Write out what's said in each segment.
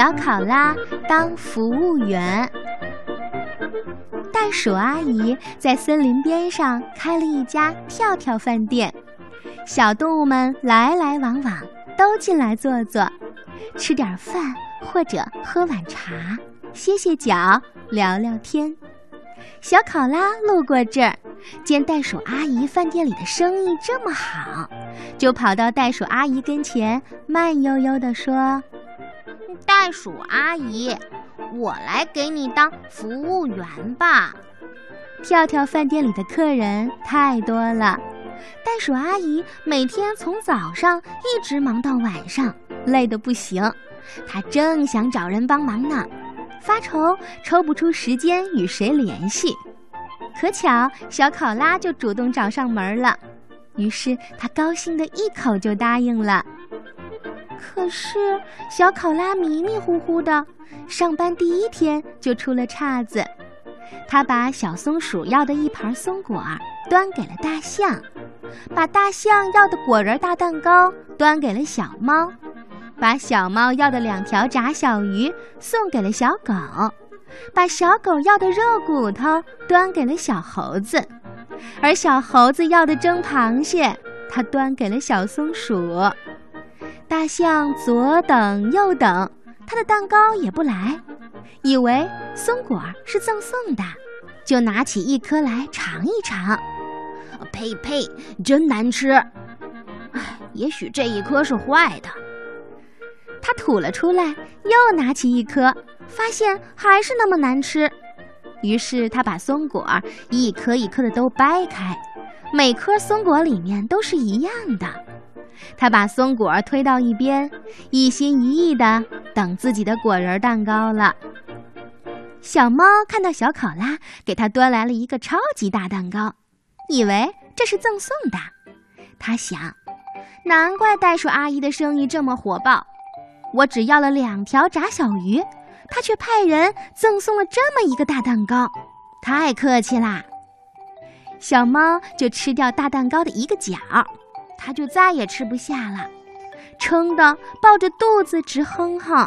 小考拉当服务员。袋鼠阿姨在森林边上开了一家跳跳饭店，小动物们来来往往，都进来坐坐，吃点饭或者喝碗茶，歇歇脚，聊聊天。小考拉路过这儿，见袋鼠阿姨饭店里的生意这么好，就跑到袋鼠阿姨跟前，慢悠悠地说：“袋鼠阿姨。”我来给你当服务员吧。跳跳饭店里的客人太多了，袋鼠阿姨每天从早上一直忙到晚上，累得不行。她正想找人帮忙呢，发愁抽不出时间与谁联系。可巧小考拉就主动找上门了，于是她高兴的一口就答应了。可是小考拉迷迷糊糊的，上班第一天就出了岔子。他把小松鼠要的一盘松果端给了大象，把大象要的果仁大蛋糕端给了小猫，把小猫要的两条炸小鱼送给了小狗，把小狗要的肉骨头端给了小猴子，而小猴子要的蒸螃蟹，他端给了小松鼠。大象左等右等，他的蛋糕也不来，以为松果是赠送的，就拿起一颗来尝一尝。呸呸，真难吃！唉，也许这一颗是坏的。他吐了出来，又拿起一颗，发现还是那么难吃。于是他把松果一颗一颗的都掰开，每颗松果里面都是一样的。他把松果推到一边，一心一意地等自己的果仁蛋糕了。小猫看到小考拉给他端来了一个超级大蛋糕，以为这是赠送的。他想，难怪袋鼠阿姨的生意这么火爆。我只要了两条炸小鱼，她却派人赠送了这么一个大蛋糕，太客气啦。小猫就吃掉大蛋糕的一个角。他就再也吃不下了，撑得抱着肚子直哼哼。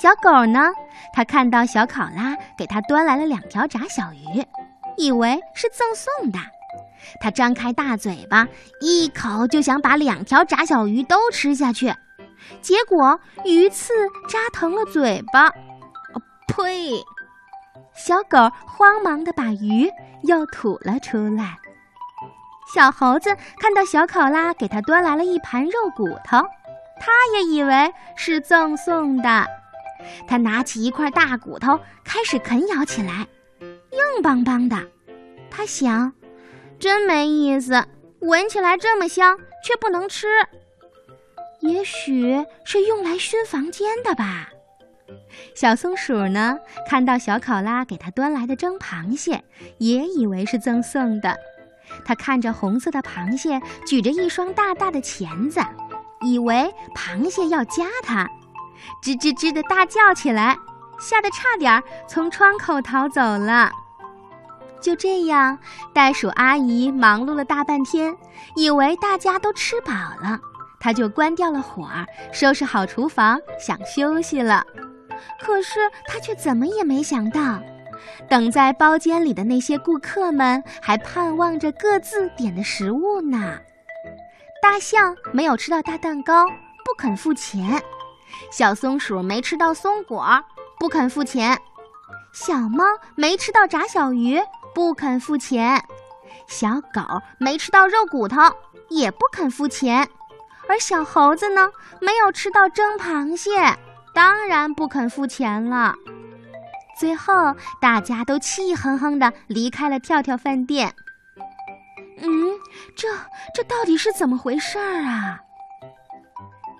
小狗呢？它看到小考拉给它端来了两条炸小鱼，以为是赠送的，它张开大嘴巴，一口就想把两条炸小鱼都吃下去，结果鱼刺扎疼了嘴巴。呸！小狗慌忙地把鱼又吐了出来。小猴子看到小考拉给他端来了一盘肉骨头，他也以为是赠送的。他拿起一块大骨头开始啃咬起来，硬邦邦的。他想，真没意思，闻起来这么香却不能吃。也许是用来熏房间的吧。小松鼠呢，看到小考拉给他端来的蒸螃蟹，也以为是赠送的。他看着红色的螃蟹举着一双大大的钳子，以为螃蟹要夹它，吱吱吱的大叫起来，吓得差点从窗口逃走了。就这样，袋鼠阿姨忙碌了大半天，以为大家都吃饱了，她就关掉了火，收拾好厨房，想休息了。可是她却怎么也没想到。等在包间里的那些顾客们还盼望着各自点的食物呢。大象没有吃到大蛋糕，不肯付钱；小松鼠没吃到松果，不肯付钱；小猫没吃到炸小鱼，不肯付钱；小狗没吃到肉骨头，也不肯付钱；而小猴子呢，没有吃到蒸螃蟹，当然不肯付钱了。最后，大家都气哼哼地离开了跳跳饭店。嗯，这这到底是怎么回事儿啊？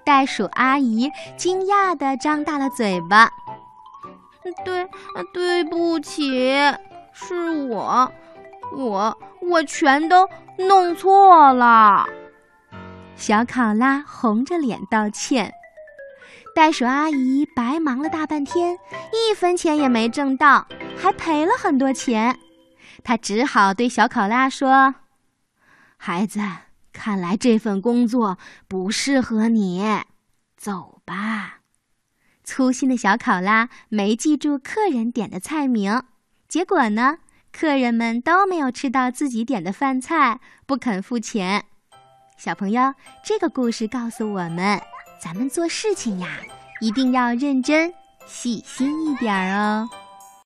袋鼠阿姨惊讶地张大了嘴巴。对，对不起，是我，我我全都弄错了。小考拉红着脸道歉。袋鼠阿姨白忙了大半天，一分钱也没挣到，还赔了很多钱，她只好对小考拉说，孩子，看来这份工作不适合你，走吧。粗心的小考拉没记住客人点的菜名，结果呢，客人们都没有吃到自己点的饭菜，不肯付钱。小朋友，这个故事告诉我们。咱们做事情呀，一定要认真、细心一点儿哦。